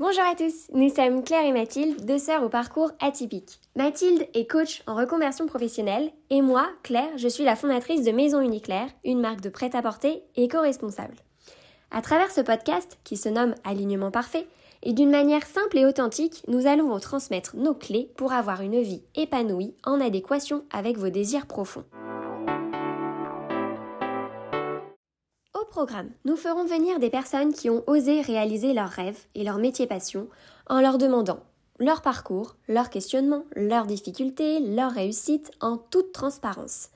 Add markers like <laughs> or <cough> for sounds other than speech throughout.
Bonjour à tous, nous sommes Claire et Mathilde, deux sœurs au parcours atypique. Mathilde est coach en reconversion professionnelle et moi, Claire, je suis la fondatrice de Maison Uniclaire, une marque de prêt-à-porter éco-responsable. À travers ce podcast, qui se nomme Alignement parfait, et d'une manière simple et authentique, nous allons vous transmettre nos clés pour avoir une vie épanouie en adéquation avec vos désirs profonds. Programme, nous ferons venir des personnes qui ont osé réaliser leurs rêves et leur métier passion en leur demandant leur parcours, leurs questionnements, leurs difficultés, leurs réussites en toute transparence.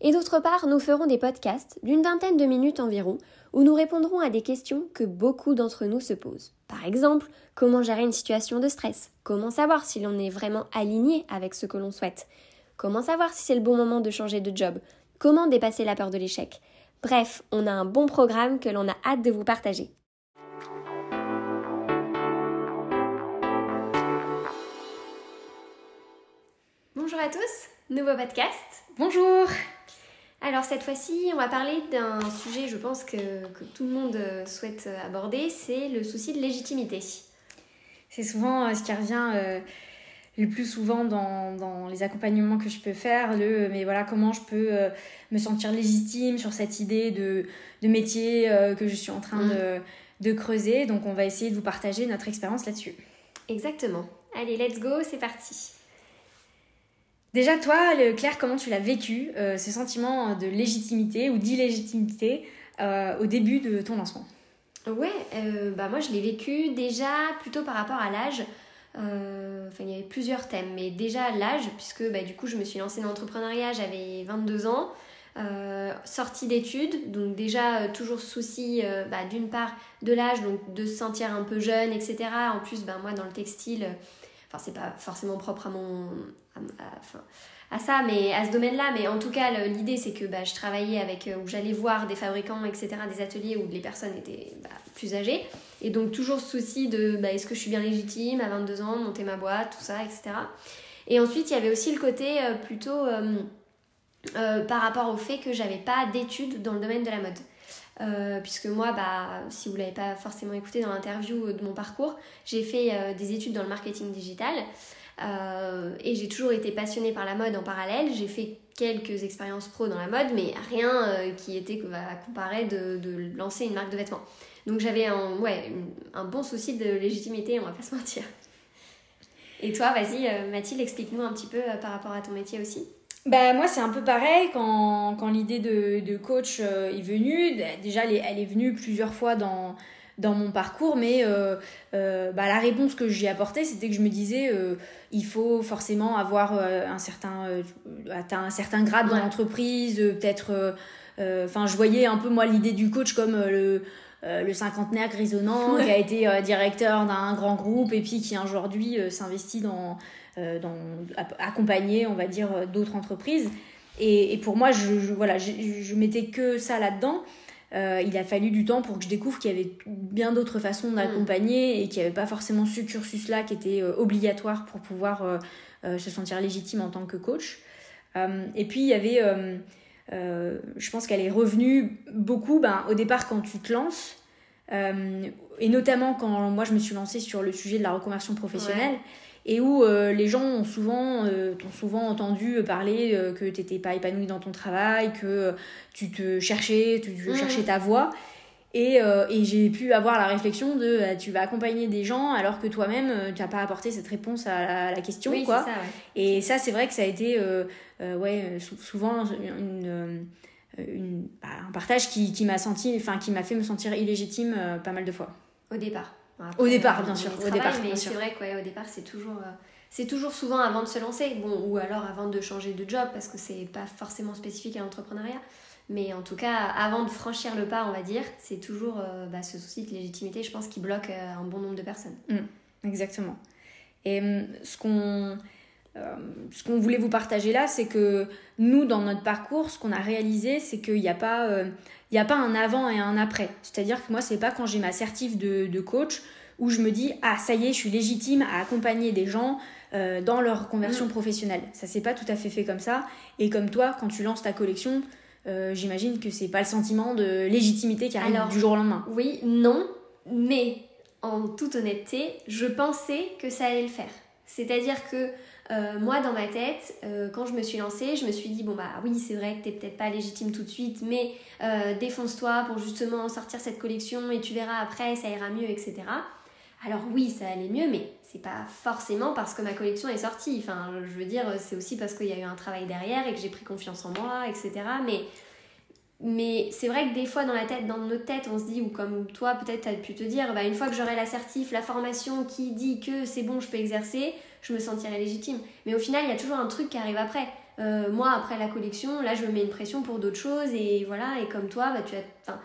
Et d'autre part, nous ferons des podcasts d'une vingtaine de minutes environ où nous répondrons à des questions que beaucoup d'entre nous se posent. Par exemple, comment gérer une situation de stress? Comment savoir si l'on est vraiment aligné avec ce que l'on souhaite? Comment savoir si c'est le bon moment de changer de job? Comment dépasser la peur de l'échec? Bref, on a un bon programme que l'on a hâte de vous partager. Bonjour à tous, nouveau podcast. Bonjour Alors cette fois-ci, on va parler d'un sujet, je pense, que, que, tout le monde souhaite aborder, c'est le souci de légitimité. C'est souvent euh, ce qui revient euh, le plus souvent dans, dans, les accompagnements que je peux faire, le mais voilà comment je peux euh, me sentir légitime sur cette idée de, de métier que je suis en train de, de creuser. Donc on va essayer de vous partager notre expérience là-dessus. Exactement. Allez, let's go, c'est parti. Déjà, toi, Claire, comment tu l'as vécu, euh, ce sentiment de légitimité ou d'illégitimité euh, au début de ton lancement? Ouais, euh, bah moi je l'ai vécu déjà plutôt par rapport à l'âge. Enfin, il y avait plusieurs thèmes, mais déjà l'âge, puisque bah, du coup je me suis lancée dans l'entrepreneuriat, j'avais 22 ans, sortie d'études, donc déjà toujours souci bah, d'une part de l'âge, donc de se sentir un peu jeune, etc. En plus, bah, moi dans le textile, enfin c'est pas forcément propre à mon à, ça, mais à ce domaine-là. Mais en tout cas, l'idée, c'est que bah, je travaillais avec, euh, où j'allais voir des fabricants, etc., des ateliers où les personnes étaient bah, plus âgées. Et donc, toujours ce souci de bah, est-ce que je suis bien légitime à 22 ans, monter ma boîte, tout ça, etc. Et ensuite, il y avait aussi le côté euh, plutôt euh, par rapport au fait que j'avais pas d'études dans le domaine de la mode. puisque moi, bah, si vous l'avez pas forcément écouté dans l'interview de mon parcours, j'ai fait des études dans le marketing digital. Euh, et j'ai toujours été passionnée par la mode en parallèle. J'ai fait quelques expériences pro dans la mode, mais rien euh, qui était à comparer de, de, lancer une marque de vêtements. Donc j'avais un, ouais, un bon souci de légitimité, on va pas se mentir. Et toi, vas-y, euh, Mathilde, explique-nous un petit peu par rapport à ton métier aussi. Bah, moi, c'est un peu pareil. Quand, quand l'idée de, de, coach est venue, déjà, elle est, elle est venue plusieurs fois dans, dans mon parcours, mais euh, euh, bah, la réponse que j'ai apportée, c'était que je me disais, euh, il faut forcément avoir un certain, atteint un certain grade dans l'entreprise, peut-être, enfin, je voyais un peu moi l'idée du coach comme le le cinquantenaire grisonnant <laughs> qui a été directeur d'un grand groupe et puis qui aujourd'hui s'investit dans, dans accompagner, on va dire, d'autres entreprises. Et, et, pour moi, je, je voilà, je, je mettais que ça là-dedans. Euh, il a fallu du temps pour que je découvre qu'il y avait bien d'autres façons d'accompagner et qu'il n'y avait pas forcément ce cursus-là qui était euh, obligatoire pour pouvoir euh, se sentir légitime en tant que coach. et puis il y avait, je pense qu'elle est revenue beaucoup ben, au départ quand tu te lances. et notamment quand moi je me suis lancée sur le sujet de la reconversion professionnelle, et où euh, les gens ont souvent, euh, t'ont souvent entendu parler euh, que tu n'étais pas épanoui dans ton travail, que tu te cherchais, tu, mmh. cherchais ta voie. Et, et j'ai pu avoir la réflexion de tu vas accompagner des gens alors que toi-même tu n'as pas apporté cette réponse à la, question. quoi. Ça, Et ça, c'est vrai que ça a été ouais, souvent une, une, bah, un partage qui, qui m'a senti, enfin qui m'a fait me sentir illégitime pas mal de fois. Au départ au départ, bien sûr. Au départ, mais c'est vrai qu'au départ, c'est toujours, euh, c'est toujours souvent avant de se lancer, bon, ou alors avant de changer de job, parce que c'est pas forcément spécifique à l'entrepreneuriat. Mais en tout cas, avant de franchir le pas, on va dire, c'est toujours euh, bah, ce souci de légitimité, je pense, qui bloque euh, un bon nombre de personnes. Mmh, exactement. Et hum, ce qu'on ce qu'on voulait vous partager là, c'est que nous, dans notre parcours, ce qu'on a réalisé, c'est qu'il n'y a pas il a pas un avant et un après. C'est-à-dire que moi, c'est pas quand j'ai ma certif de, de, coach où je me dis ah ça y est, je suis légitime à accompagner des gens euh, dans leur conversion mm. professionnelle. Ça s'est pas tout à fait fait comme ça. Et comme toi, quand tu lances ta collection, euh, j'imagine que c'est pas le sentiment de légitimité qui arrive du jour au lendemain. Oui, non, mais en toute honnêteté, je pensais que ça allait le faire. C'est-à-dire que euh, moi, dans ma tête, euh, quand je me suis lancée, je me suis dit, bon bah oui, c'est vrai que t'es peut-être pas légitime tout de suite, mais euh, défonce-toi pour justement sortir cette collection et tu verras après, ça ira mieux, etc. Alors oui, ça allait mieux, mais c'est pas forcément parce que ma collection est sortie. Enfin, je veux dire, c'est aussi parce qu'il y a eu un travail derrière et que j'ai pris confiance en moi, etc. Mais mais c'est vrai que des fois dans la tête, dans notre tête, on se dit, ou comme toi peut-être tu as pu te dire, bah, une fois que j'aurai l'assertif, la formation qui dit que c'est bon, je peux exercer, je me sentirai légitime. Mais au final, il y a toujours un truc qui arrive après. Euh, moi, après la collection, là, je me mets une pression pour d'autres choses, et voilà, et comme toi, bah, tu as...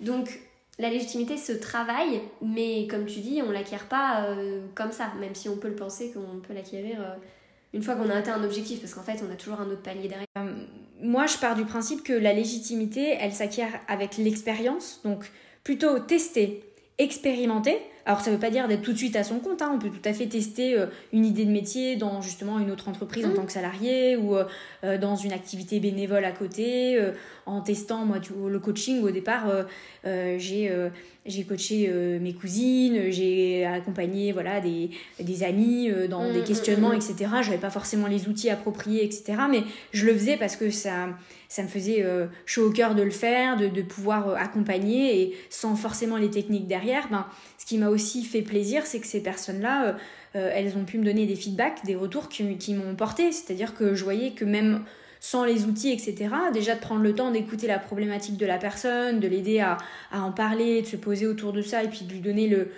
donc, la légitimité se travaille, mais comme tu dis, on l'acquiert pas euh, comme ça, même si on peut le penser qu'on peut l'acquérir euh, une fois qu'on a atteint un objectif, parce qu'en fait, on a toujours un autre palier derrière moi, je pars du principe que la légitimité, elle s'acquiert avec l'expérience. Donc, plutôt tester, expérimenter. Alors, ça ne veut pas dire d'être tout de suite à son compte. Hein. On peut tout à fait tester euh, une idée de métier dans justement une autre entreprise en mmh. tant que salarié ou euh, euh, dans une activité bénévole à côté. en testant, moi, le coaching, au départ, j'ai j'ai coaché mes cousines, j'ai accompagné voilà, des, des amis dans mmh, des mmh, questionnements, etc. Je n'avais pas forcément les outils appropriés, etc. Mais je le faisais parce que ça ça me faisait euh, chaud au cœur de le faire, de, de pouvoir euh, accompagner et sans forcément les techniques derrière. Ben, ce qui m'a aussi fait plaisir, c'est que ces personnes-là, euh, elles ont pu me donner des feedbacks, des retours qui, qui m'ont porté. C'est-à-dire que je voyais que même sans les outils, etc., déjà de prendre le temps d'écouter la problématique de la personne, de l'aider à, à, en parler, de se poser autour de ça et puis de lui donner le,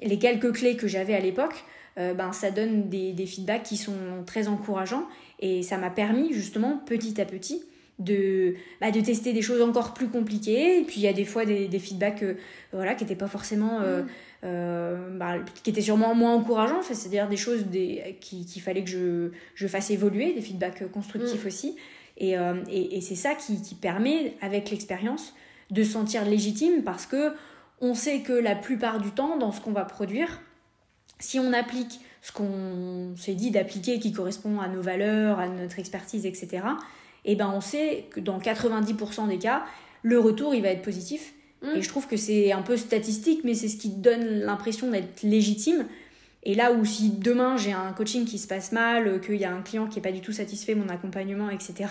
les quelques clés que j'avais à l'époque, ben, ça donne des, des feedbacks qui sont très encourageants et ça m'a permis justement petit à petit de, bah, de tester des choses encore plus compliquées. Et puis il y a des fois des, des feedbacks euh, voilà, qui n'étaient pas forcément. Euh, mm. euh, bah, qui étaient sûrement moins encourageants, c'est-à-dire des choses des, qu'il qui fallait que je, je, fasse évoluer, des feedbacks constructifs mm. aussi. Et, et, et c'est ça qui, qui, permet, avec l'expérience, de se sentir légitime parce que on sait que la plupart du temps, dans ce qu'on va produire, si on applique ce qu'on s'est dit d'appliquer qui correspond à nos valeurs, à notre expertise, etc., et eh ben on sait que dans 90% des cas, le retour il va être positif. Mm. Et je trouve que c'est un peu statistique, mais c'est ce qui donne l'impression d'être légitime. Et là où si demain j'ai un coaching qui se passe mal, qu'il y a un client qui n'est pas du tout satisfait de mon accompagnement, etc.,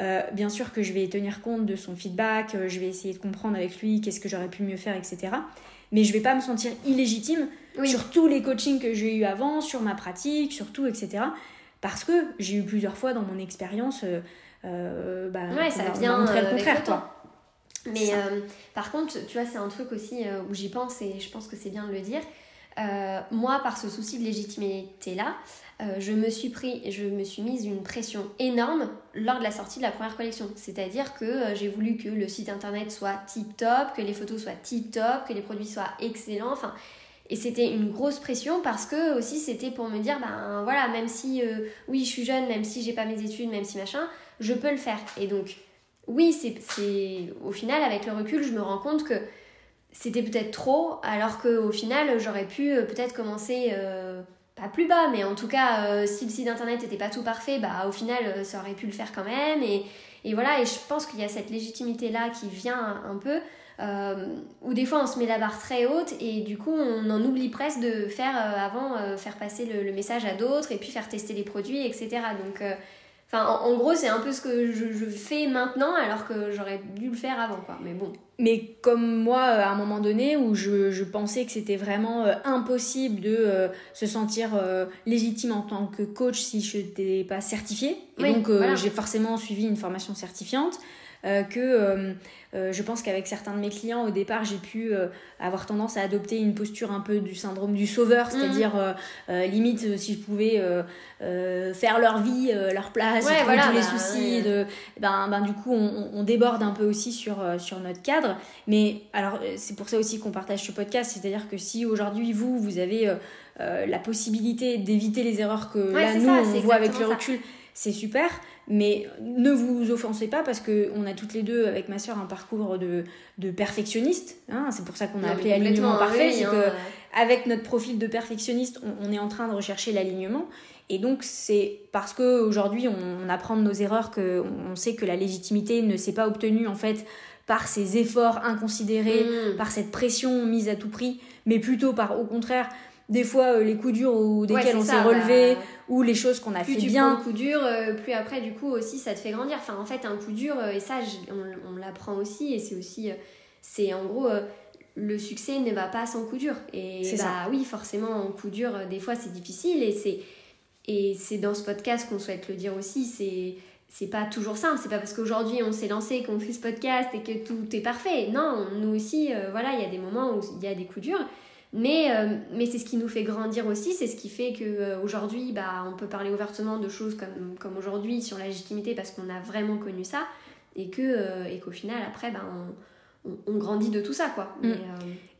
euh, bien sûr que je vais tenir compte de son feedback, euh, je vais essayer de comprendre avec lui qu'est-ce que j'aurais pu mieux faire, etc. Mais je vais pas me sentir illégitime sur tous les coachings que j'ai eu avant, sur ma pratique, sur tout, etc. Parce que j'ai eu plusieurs fois dans mon expérience euh, euh, bah, ouais, ça vient le euh, contraire, toi. Mais euh, par contre, tu vois, c'est un truc aussi où j'y pense et je pense que c'est bien de le dire. moi, par ce souci de légitimité-là, je me suis pris, je me suis mise une pression énorme lors de la sortie de la première collection. C'est-à-dire que j'ai voulu que le site internet soit tip top, que les photos soient tip top, que les produits soient excellents. Enfin, et c'était une grosse pression parce que aussi c'était pour me dire, ben voilà, même si oui je suis jeune, même si j'ai pas mes études, même si machin, je peux le faire. Et donc, oui, c'est au final, avec le recul, je me rends compte que c'était peut-être trop, alors qu'au final, j'aurais pu euh, peut-être commencer, euh, pas plus bas, mais en tout cas, euh, si le site internet n'était pas tout parfait, bah au final, ça aurait pu le faire quand même. Et, et voilà, et je pense qu'il y a cette légitimité-là qui vient un peu, où des fois on se met la barre très haute et du coup on en oublie presque de faire avant, faire passer le, le, message à d'autres et puis faire tester les produits, etc. Donc en, gros, c'est un peu ce que je, fais maintenant alors que j'aurais dû le faire avant, quoi. Mais bon. Mais comme moi, euh, à un moment donné, où je, pensais que c'était vraiment euh, impossible de euh, se sentir légitime en tant que coach si je n'étais pas certifiée. Et donc, j'ai forcément suivi une formation certifiante. Euh, que euh, euh, je pense qu'avec certains de mes clients, au départ, j'ai pu avoir tendance à adopter une posture un peu du syndrome du sauveur, mhm. c'est-à-dire limite si je pouvais faire leur vie, leur place, trouver tous les bah, soucis, de, ben, ben, du coup on, on, déborde un peu aussi sur, sur notre cadre. Mais alors c'est pour ça aussi qu'on partage ce podcast, c'est-à-dire que si aujourd'hui vous, vous avez la possibilité d'éviter les erreurs que là nous on voit avec le recul, c'est super. Mais ne vous offensez pas parce qu'on a toutes les deux, avec ma soeur, un parcours de, de perfectionniste. Hein. c'est pour ça qu'on a appelé alignement parfait. c'est hein. que avec notre profil de perfectionniste, on, est en train de rechercher l'alignement. Et donc, c'est parce qu'aujourd'hui, on, on apprend de nos erreurs qu'on on sait que la légitimité ne s'est pas obtenue en fait par ces efforts inconsidérés, Mm. par cette pression mise à tout prix, mais plutôt par, au contraire, des fois euh, les coups durs ou desquels on s'est relevé, bah, ou les choses qu'on a plus fait tu bien. prends de coups durs, euh, plus après, du coup, aussi, ça te fait grandir. Enfin, en fait, un coup dur, euh, et ça, je- on, on l'apprend aussi, et c'est aussi. c'est en gros. le succès ne va pas sans coup dur. Et bah ça. oui, forcément, en coup dur, des fois, c'est difficile. Et c'est, et c'est dans ce podcast qu'on souhaite le dire aussi. C'est, c'est pas toujours simple. C'est pas parce qu'aujourd'hui, on s'est lancé, qu'on fait ce podcast et que tout est parfait. Non, nous aussi, euh, voilà, il y a des moments où il y a des coups durs. Mais, euh, mais c'est ce qui nous fait grandir aussi, c'est ce qui fait que euh, aujourd'hui bah, on peut parler ouvertement de choses comme, comme aujourd'hui sur la légitimité parce qu'on a vraiment connu ça et que euh, et qu'au final après bah, on, on, on grandit de tout ça quoi. Mm. Euh,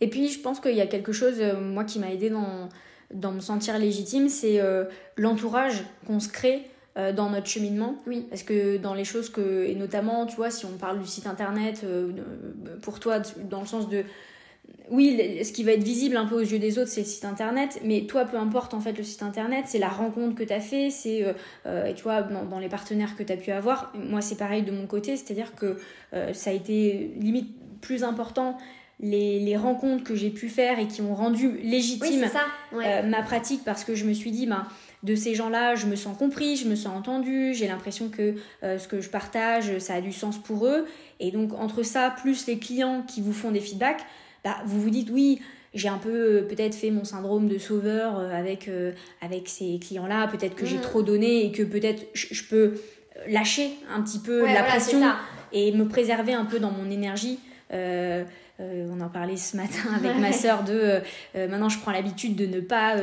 Et puis, je pense qu'il y a quelque chose, moi, qui m'a aidé dans, dans me sentir légitime, c'est l'entourage qu'on se crée euh, dans notre cheminement. oui, Parce que dans les choses que, et notamment, tu vois, si on parle du site internet, euh, pour toi, dans le sens de. Oui, ce qui va être visible un peu aux yeux des autres, c'est le site internet, mais toi, peu importe en fait le site internet, c'est la rencontre que tu as fait, c'est, euh, euh, et tu vois, dans, dans les partenaires que tu as pu avoir. Moi, c'est pareil de mon côté, c'est-à-dire que euh, ça a été limite plus important les, les rencontres que j'ai pu faire et qui ont rendu légitime c'est ça. Ouais. euh, ma pratique parce que je me suis dit, ben, de ces gens-là, je me sens compris, je me sens entendu, j'ai l'impression que euh, ce que je partage, ça a du sens pour eux. Et donc, entre ça, plus les clients qui vous font des feedbacks, bah, vous vous dites, oui, j'ai un peu euh, peut-être fait mon syndrome de sauveur euh, avec, euh, avec ces clients-là, peut-être que j'ai Mhm. trop donné et que peut-être je, peux lâcher un petit peu Ouais, la voilà, pression et me préserver un peu dans mon énergie. Euh, euh, on en parlait ce matin <laughs> avec ma sœur de euh, euh, maintenant je prends l'habitude de ne pas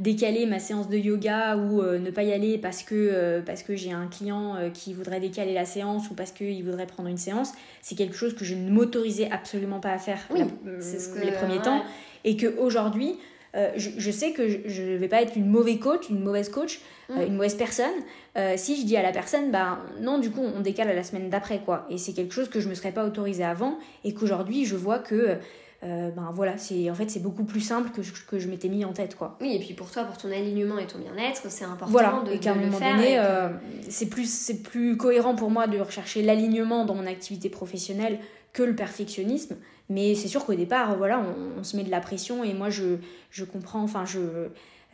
décaler ma séance de yoga ou ne pas y aller parce que, parce que j'ai un client qui voudrait décaler la séance ou parce qu'il voudrait prendre une séance. C'est quelque chose que je ne m'autorisais absolument pas à faire Oui, la- c'est ce que les premiers ouais. temps et qu'aujourd'hui euh, je, je sais que je ne vais pas être une mauvaise coach, une mauvaise coach, Mm. euh, une mauvaise personne. euh, si je dis à la personne, bah non, du coup, on décale à la semaine d'après, quoi. Et c'est quelque chose que je me serais pas autorisé avant et qu'aujourd'hui, je vois que, euh, ben voilà, c'est en fait, c'est beaucoup plus simple que je, que je m'étais mis en tête, quoi. Oui, et puis pour toi, pour ton alignement et ton bien-être, c'est important Voilà, de, et qu'à de un le moment faire. donné, que- c'est plus, c'est plus cohérent pour moi de rechercher l'alignement dans mon activité professionnelle que le perfectionnisme. Mais c'est sûr qu'au départ, voilà, on, on se met de la pression et moi, je, je comprends, enfin, je,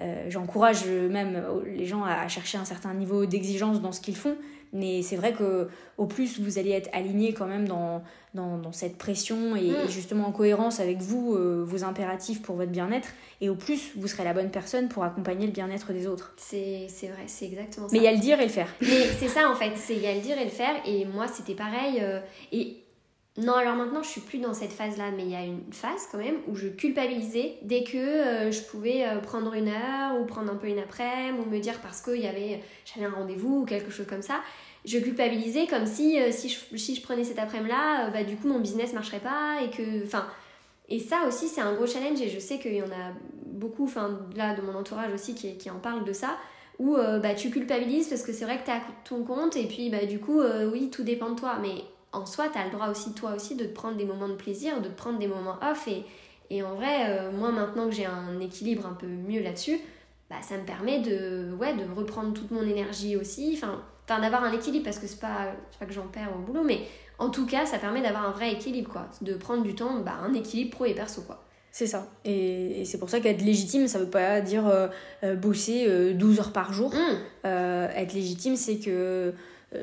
euh, j'encourage même les gens à chercher un certain niveau d'exigence dans ce qu'ils font. Mais c'est vrai que au plus vous allez être aligné quand même dans, dans, dans cette pression et, Mm. et justement en cohérence avec vous, euh, vos impératifs pour votre bien-être, et au plus vous serez la bonne personne pour accompagner le bien-être des autres. c'est c'est vrai, c'est exactement ça. Mais il y a le dire et le faire. Mais c'est ça en fait, il y a le dire et le faire. Et moi c'était pareil. euh, et non, alors maintenant je suis plus dans cette phase là, mais il y a une phase quand même où je culpabilisais dès que euh, je pouvais euh, prendre une heure ou prendre un peu une après-midi ou me dire parce que j'avais un rendez-vous ou quelque chose comme ça. Je culpabilisais comme si euh, si, je, si je prenais cet après-midi là, bah, du coup mon business marcherait pas et que. Enfin. Et ça aussi c'est un gros challenge et je sais qu'il y en a beaucoup, là de mon entourage aussi qui, en parlent de ça où bah, tu culpabilises parce que c'est vrai que tu as ton compte et puis bah, du coup, oui, tout dépend de toi. Mais en soi, tu as le droit aussi, toi aussi, de te prendre des moments de plaisir, de te prendre des moments off. Et, et en vrai, euh, moi, maintenant que j'ai un équilibre un peu mieux là-dessus, bah, ça me permet de, ouais, de reprendre toute mon énergie aussi. Enfin, d'avoir un équilibre parce que c'est pas, pas que j'en perds au boulot, mais en tout cas, ça permet d'avoir un vrai équilibre, quoi. De prendre du temps, bah, un équilibre pro et perso, quoi. C'est ça. Et, et c'est pour ça qu'être légitime, ça veut pas dire euh, euh, bosser euh, 12 heures par jour. Euh, être légitime, c'est que,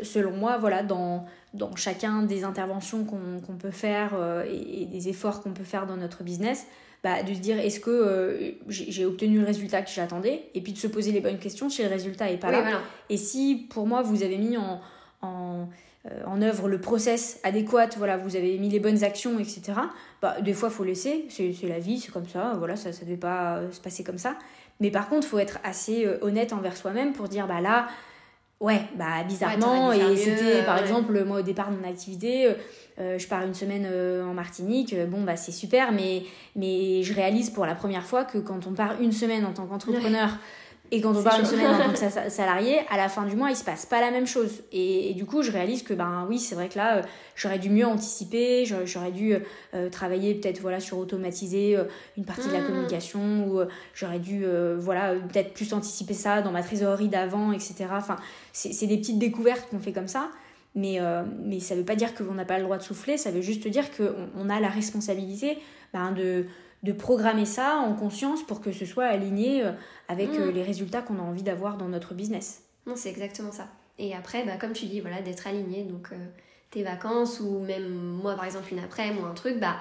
selon moi, voilà, dans, dans chacun des interventions qu'on qu'on peut faire euh, et, et des efforts qu'on peut faire dans notre business, bah, de se dire est-ce que euh, j'ai obtenu le résultat que j'attendais et puis de se poser les bonnes questions si le résultat est pas oui, là. voilà. Et si pour moi vous avez mis en, en, euh, en œuvre le process adéquat, voilà, vous avez mis les bonnes actions, etc., bah, des fois il faut laisser, c'est c'est la vie, c'est comme ça, voilà, ça ne devait pas euh, se passer comme ça. Mais par contre, il faut être assez euh, honnête envers soi-même pour dire, bah là, ouais, bah bizarrement, Ouais, et c'était par ouais. exemple, moi au départ de mon activité, euh, euh, je pars une semaine euh, en Martinique, bon bah c'est super, mais, mais je réalise pour la première fois que quand on part une semaine en tant qu'entrepreneur et quand on part une semaine en tant que <laughs> sa- salarié, à la fin du mois, il se passe pas la même chose. Et, et du coup, je réalise que ben oui, c'est vrai que là, euh, j'aurais dû mieux anticiper, j'aurais dû euh, travailler peut-être voilà sur automatiser euh, une partie de la Mhm. communication ou euh, j'aurais dû euh, voilà euh, peut-être plus anticiper ça dans ma trésorerie d'avant, etc. Enfin, c'est des petites découvertes qu'on fait comme ça. Mais, mais ça veut pas dire qu'on n'a pas le droit de souffler, ça veut juste dire qu'on on a la responsabilité ben, de, de programmer ça en conscience pour que ce soit aligné avec mm. les résultats qu'on a envie d'avoir dans notre business. Non, c'est exactement ça. Et après, bah, comme tu dis, voilà, d'être aligné. Donc, tes vacances ou même moi, par exemple, une après-midi ou un truc, bah,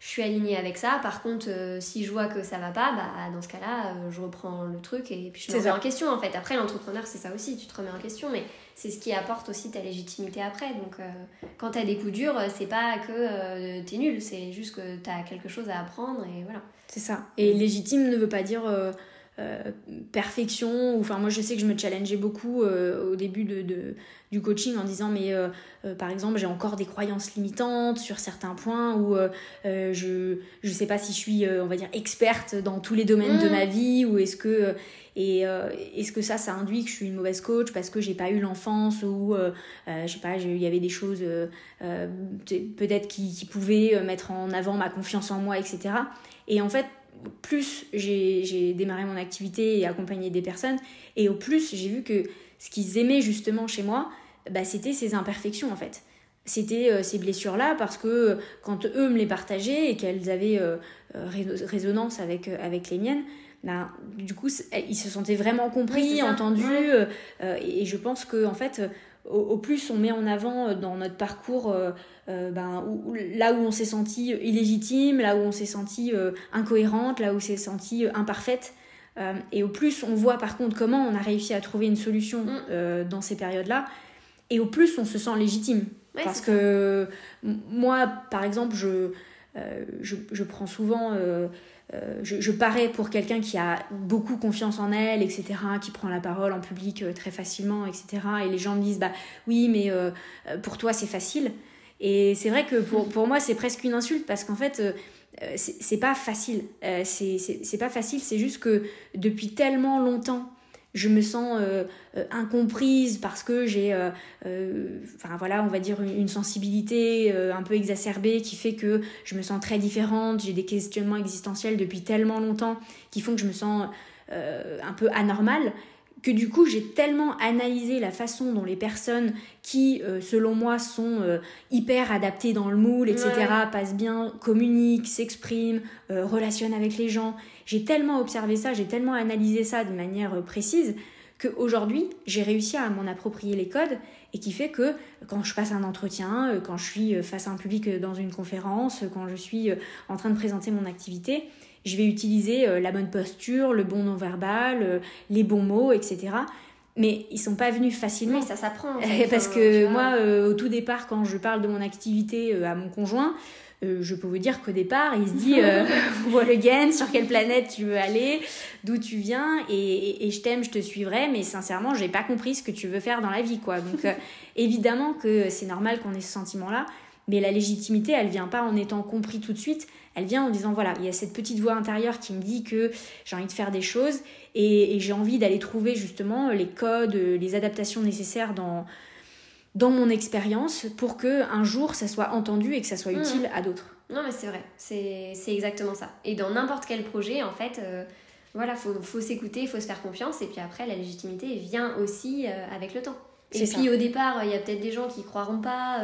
je suis alignée avec ça. Par contre, euh, si je vois que ça va pas, bah, dans ce cas-là, euh, je reprends le truc et puis je me remets en question en fait. Après, l'entrepreneur, c'est ça aussi, tu te remets en question, mais c'est ce qui apporte aussi ta légitimité après. Donc, euh, quand tu as des coups durs, c'est pas que tu es nul, c'est juste que tu as quelque chose à apprendre et voilà. C'est ça. Et légitime ne veut pas dire. Perfection enfin moi je sais que je me challengeais beaucoup au début de, de, du coaching en disant mais euh, euh, par exemple j'ai encore des croyances limitantes sur certains points ou euh, je je sais pas si je suis on va dire experte dans tous les domaines de mm. ma vie ou est-ce que et est-ce que ça ça induit que je suis une mauvaise coach parce que j'ai pas eu l'enfance ou je sais pas il y avait des choses peut-être qui, qui pouvaient mettre en avant ma confiance en moi etc et en fait plus j'ai démarré mon activité et accompagné des personnes et au plus j'ai vu que ce qu'ils aimaient justement chez moi, bah, c'était ces imperfections en fait. C'était euh, ces blessures-là parce que euh, quand eux me les partageaient et qu'elles avaient euh, résonance avec, avec les miennes, bah, du coup, ils se sentaient vraiment compris, entendus. et, je pense que en fait, au, plus on met en avant dans notre parcours ben, là où on s'est senti illégitime, là où on s'est senti incohérente, là où on s'est senti imparfaite, euh, et au plus on voit par contre comment on a réussi à trouver une solution mm. euh, dans ces périodes-là, et au plus on se sent légitime. Parce que moi, par exemple, je, euh, je, je, prends souvent... je, je, parais pour quelqu'un qui a beaucoup confiance en elle, etc., qui prend la parole en public très facilement, etc. Et les gens me disent, bah oui, mais pour toi c'est facile. Et c'est vrai que pour, pour moi c'est presque une insulte parce qu'en fait euh, c'est pas facile. Euh, c'est pas facile, c'est juste que depuis tellement longtemps, je me sens euh, incomprise parce que j'ai, enfin voilà, on va dire une, sensibilité un peu exacerbée qui fait que je me sens très différente. J'ai des questionnements existentiels depuis tellement longtemps qui font que je me sens un peu anormale que du coup j'ai tellement analysé la façon dont les personnes qui, euh, selon moi, sont euh, hyper adaptées dans le moule, etc., passent bien, communiquent, s'expriment, euh, relationnent avec les gens, j'ai tellement observé ça, j'ai tellement analysé ça de manière précise qu'aujourd'hui j'ai réussi à m'en approprier les codes et qui fait que quand je passe un entretien, quand je suis face à un public dans une conférence, quand je suis en train de présenter mon activité, je vais utiliser euh, la bonne posture, le bon non-verbal, euh, les bons mots, etc. Mais ils sont pas venus faciement. Oui, ça s'apprend. <laughs> Parce que moi, euh, au tout départ, quand je parle de mon activité à mon conjoint, je peux vous dire qu'au départ, il se dit euh, <laughs> <laughs> again, sur quelle planète tu veux aller, d'où tu viens, et, et, je t'aime, je te suivrai, mais sincèrement, j'ai pas compris ce que tu veux faire dans la vie, quoi. Donc, évidemment que c'est normal qu'on ait ce sentiment-là, mais la légitimité, elle vient pas en étant compris tout de suite, elle vient en disant voilà, il y a cette petite voix intérieure qui me dit que j'ai envie de faire des choses et, j'ai envie d'aller trouver justement les codes, les adaptations nécessaires dans, dans mon expérience pour que un jour ça soit entendu et que ça soit mmh. utile à d'autres. Non mais c'est vrai, c'est exactement ça. Et dans n'importe quel projet, en fait, euh, voilà, faut, faut s'écouter, il faut se faire confiance et puis après la légitimité vient aussi euh, avec le temps. Et puis au départ, il y a peut-être des gens qui croiront pas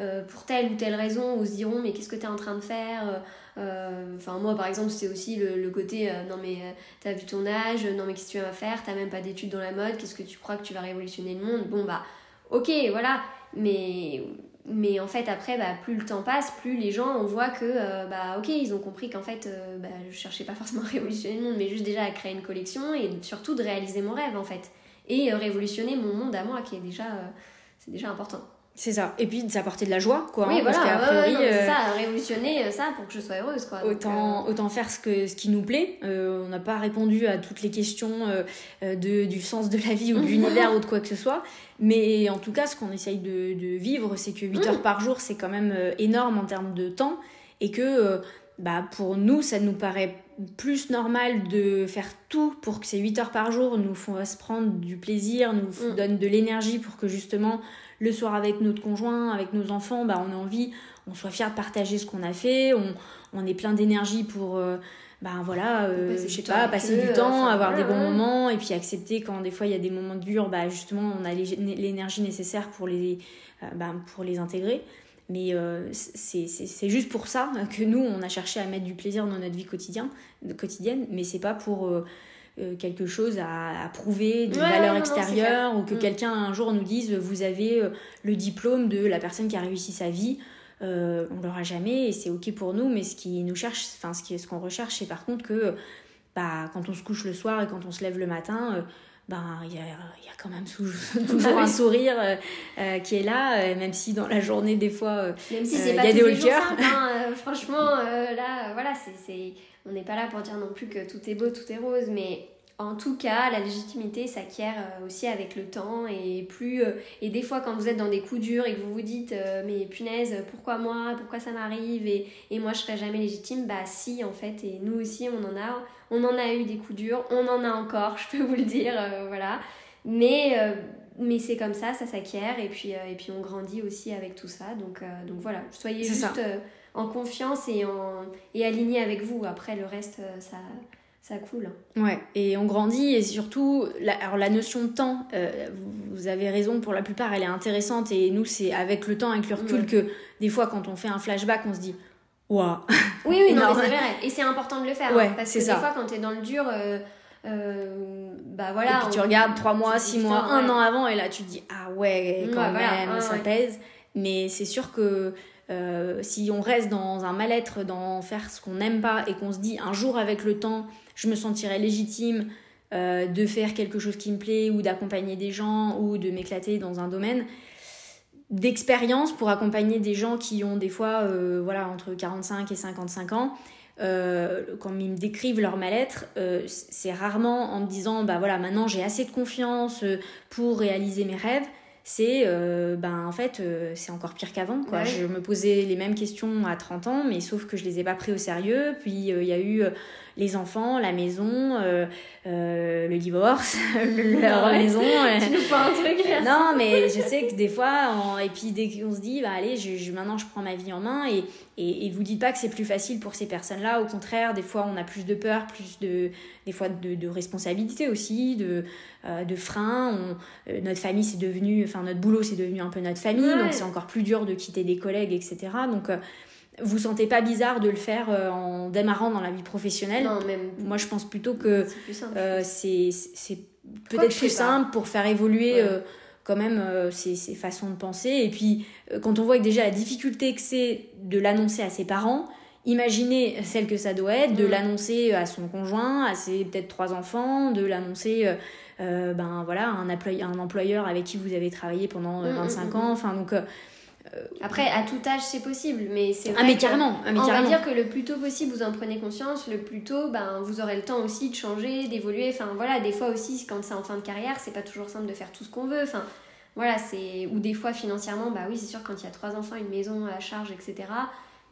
euh, pour telle ou telle raison ou se diront mais qu'est-ce que tu es en train de faire euh, enfin, moi, par exemple, c'est aussi le, côté euh, non, mais euh, t'as vu ton âge, non, mais qu'est-ce que tu vas faire T'as même pas d'études dans la mode, qu'est-ce que tu crois que tu vas révolutionner le monde Bon, bah, ok, voilà, mais. Mais en fait, après, bah, plus le temps passe, plus les gens, on voit que, bah, ok, ils ont compris qu'en fait, bah, je cherchais pas forcément à <laughs> révolutionner le monde, mais juste déjà à créer une collection et surtout de réaliser mon rêve, en fait. Et révolutionner mon monde à moi, qui est déjà, c'est déjà important. C'est ça. Et puis, ça apporter de la joie, quoi. Oui, hein, voilà, parce priori, ouais, euh, ça, révolutionner euh, ça pour que je sois heureuse, quoi. Autant, euh, autant faire ce, que, ce qui nous plaît. on n'a pas répondu à toutes les questions de, du sens de la vie ou de <laughs> l'univers ou de quoi que ce soit. Mais en tout cas, ce qu'on essaye de, de vivre, c'est que 8 heures par jour, c'est quand même énorme en termes de temps. Et que, bah, pour nous, ça nous paraît plus normal de faire tout pour que ces 8 heures par jour nous fassent prendre du plaisir, nous mm. donnent de l'énergie pour que justement le soir avec notre conjoint, avec nos enfants, bah, on a envie, on soit fier de partager ce qu'on a fait, on, on est plein d'énergie pour, euh, ben voilà, je sais pas, passer du temps, avoir des bons moments, et puis accepter quand des fois il y a des moments durs, bah justement on a l'énergie nécessaire pour les, ben, pour les intégrer. Mais euh, c'est juste pour ça que nous, on a cherché à mettre du plaisir dans notre vie quotidienne, quotidienne mais c'est pas pour euh, euh, quelque chose à, prouver, de valeur extérieure, ou que mm. quelqu'un un jour nous dise vous avez le diplôme de la personne qui a réussi sa vie. on l'aura jamais et c'est ok pour nous, mais ce qui nous cherche, enfin ce qu'on recherche, c'est par contre que bah, quand on se couche le soir et quand on se lève le matin, ben il y a, y a, quand même <laughs> toujours un sourire euh, euh, qui est là euh, même si dans la journée des fois même si il y a des hauts hein, <laughs> franchement là voilà c'est on n'est pas là pour dire non plus que tout est beau tout est rose mais en tout cas, la légitimité s'acquiert aussi avec le temps et plus et des fois quand vous êtes dans des coups durs et que vous vous dites mais punaise pourquoi moi? Pourquoi ça m'arrive? Et, et, moi je serai jamais légitime bah si en fait et nous aussi on en a on en a eu des coups durs, on en a encore, <laughs> je peux vous le dire, euh, voilà. Mais, euh, mais c'est comme ça, ça s'acquiert et puis, euh, et puis on grandit aussi avec tout ça. Donc, donc voilà, soyez juste en confiance et, en, et aligné avec vous. Après, le reste, ça, ça coule. Ouais, et on grandit et surtout, la, alors la notion de temps, vous, avez raison, pour la plupart, elle est intéressante et nous, c'est avec le temps, avec le recul, que des fois, quand on fait un flashback, on se dit Wow. Oui, oui, non, <laughs> c'est vrai. Et c'est important de le faire. Hein, parce que des fois, quand t'es dans le dur, euh, euh, bah voilà. Et puis tu regardes 3 mois, 6 mois, 1 an avant, et là tu te dis, ah ouais, quand même, ça pèse. Mais c'est sûr que euh, si on reste dans un mal-être, dans faire ce qu'on n'aime pas, et qu'on se dit, un jour avec le temps, je me sentirai légitime de faire quelque chose qui me plaît, ou d'accompagner des gens, ou de m'éclater dans un domaine. D'expérience pour accompagner des gens qui ont des fois euh, voilà entre 45 et 55 ans euh, quand ils me décrivent leur mal-être euh, c'est rarement en me disant bah voilà maintenant j'ai assez de confiance pour réaliser mes rêves. C'est ben en fait c'est encore pire qu'avant quoi. Je me posais les mêmes questions à 30 ans mais sauf que je les ai pas pris au sérieux. Puis il y a eu les enfants, la maison, euh, euh, le divorce, <laughs> leur maison. Tu nous un truc Non, mais je sais que des fois, et puis dès qu'on se dit, bah allez, je, maintenant je prends ma vie en main, et, et, et vous dites pas que c'est plus facile pour ces personnes-là, au contraire, des fois on a plus de peur, plus de, des fois de, de responsabilité aussi, de, euh, de frein. notre famille c'est devenu, enfin notre boulot c'est devenu un peu notre famille, donc c'est encore plus dur de quitter des collègues, etc. Donc vous sentez pas bizarre de le faire euh, en démarrant dans la vie professionnelle? Non, même. Moi, je pense plutôt que c'est euh, peut-être plus simple pour faire évoluer euh, quand même ces, façons de penser. Et puis, quand on voit que déjà la difficulté que c'est de l'annoncer à ses parents, imaginez celle que ça doit être, de l'annoncer à son conjoint, à ses peut-être trois enfants, de l'annoncer. ben voilà un, un employeur avec qui vous avez travaillé pendant 25 mm, mm, mm, ans enfin donc euh, Après, à tout âge, c'est possible, mais c'est Ah, mais carrément, ah, On va dire que le plus tôt possible, vous en prenez conscience, le plus tôt, ben, vous aurez le temps aussi de changer, d'évoluer. Enfin, voilà, des fois aussi, quand c'est en fin de carrière, c'est pas toujours simple de faire tout ce qu'on veut. Enfin, voilà, c'est... Ou des fois, financièrement, bah oui, c'est sûr, quand il y a trois enfants, une maison à charge, etc.,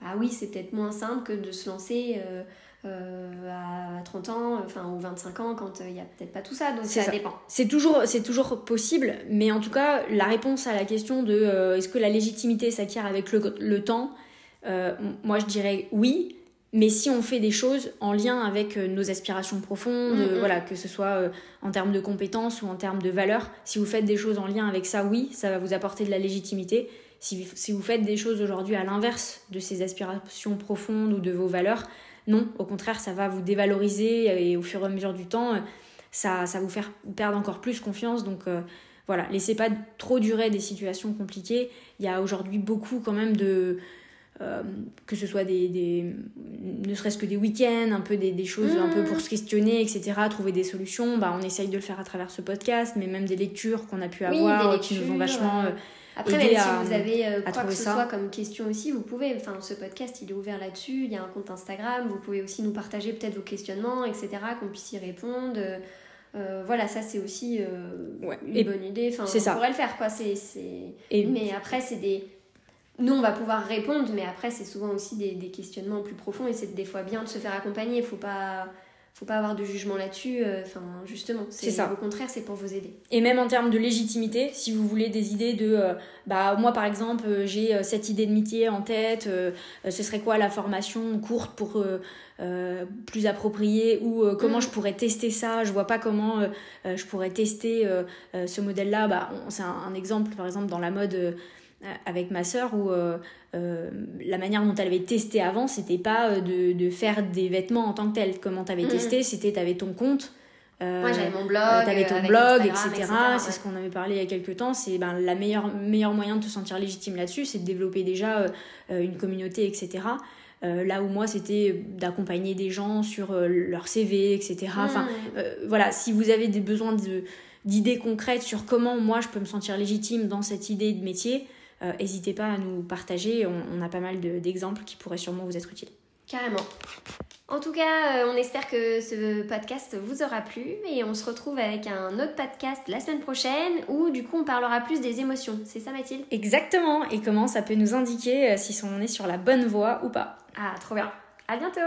bah oui, c'est peut-être moins simple que de se lancer... Euh, euh, à 30 ans, enfin, ou 25 ans, quand il n'y a peut-être pas tout ça, donc ça, dépend. C'est toujours, c'est toujours possible, mais en tout cas, la réponse à la question de euh, est-ce que la légitimité s'acquiert avec le, le temps, euh, moi je dirais oui, mais si on fait des choses en lien avec nos aspirations profondes, mm, mm. voilà, que ce soit en termes de compétences ou en termes de valeurs, si vous faites des choses en lien avec ça, oui, ça va vous apporter de la légitimité. Si, si vous faites des choses aujourd'hui à l'inverse de ces aspirations profondes ou de vos valeurs, non, au contraire, ça va vous dévaloriser et au fur et à mesure du temps, ça, ça vous faire perdre encore plus confiance. Donc euh, voilà, laissez pas trop durer des situations compliquées. Il y a aujourd'hui beaucoup quand même de... Euh, que ce soit des, des ne serait-ce que des week-ends, un peu des, des choses un peu mmh. pour se questionner, etc., trouver des solutions. Bah, on essaye de le faire à travers ce podcast, mais même des lectures qu'on a pu avoir qui nous ont vachement euh, après, même si vous avez euh, quoi que ce soit comme question aussi, vous pouvez, enfin ce podcast il est ouvert là-dessus, il y a un compte Instagram, vous pouvez aussi nous partager peut-être vos questionnements, etc., qu'on puisse y répondre. Euh, voilà, ça c'est aussi euh, une bonne idée, enfin on pourrait le faire quoi, c'est... Mais après c'est des... Nous on va pouvoir répondre, mais après c'est souvent aussi des, des questionnements plus profonds et c'est des fois bien de se faire accompagner, il faut pas faut pas avoir de jugement là-dessus. euh, Enfin, justement, C'est ça. Au contraire, c'est pour vous aider. Et même en termes de légitimité, si vous voulez des idées de, euh, bah moi par exemple, euh, j'ai cette idée de métier en tête, ce serait quoi la formation courte pour plus appropriée ou comment Mhm. je pourrais tester ça, je vois pas comment je pourrais tester ce modèle-là. Bah, c'est un, un exemple par exemple dans la mode. Avec ma sœur où euh, euh, la manière dont elle avait testé avant c'était pas euh, de, de faire des vêtements en tant que tel comment t'avais Mhm. testé c'était t'avais ton compte euh, Moi, j'avais mon blog. T'avais ton blog, etc. C'est ouais. ce qu'on avait parlé il y a quelques temps. C'est ben, la meilleure meilleur moyen de te sentir légitime là-dessus, c'est de développer déjà une communauté, etc. Euh, là où moi, c'était d'accompagner des gens sur euh, leur CV, etc. Enfin, Mm. euh, voilà, si vous avez des besoins de d'idées concrètes sur comment moi je peux me sentir légitime dans cette idée de métier, n'hésitez pas à nous partager. On, on a pas mal de- d'exemples qui pourraient sûrement vous être utiles. Carrément. En tout cas, euh, on espère que ce podcast vous aura plu et on se retrouve avec un autre podcast la semaine prochaine où du coup on parlera plus des émotions. C'est ça Mathilde? Exactement. Et comment ça peut nous indiquer euh, si on est sur la bonne voie ou pas? Ah, trop bien. À bientôt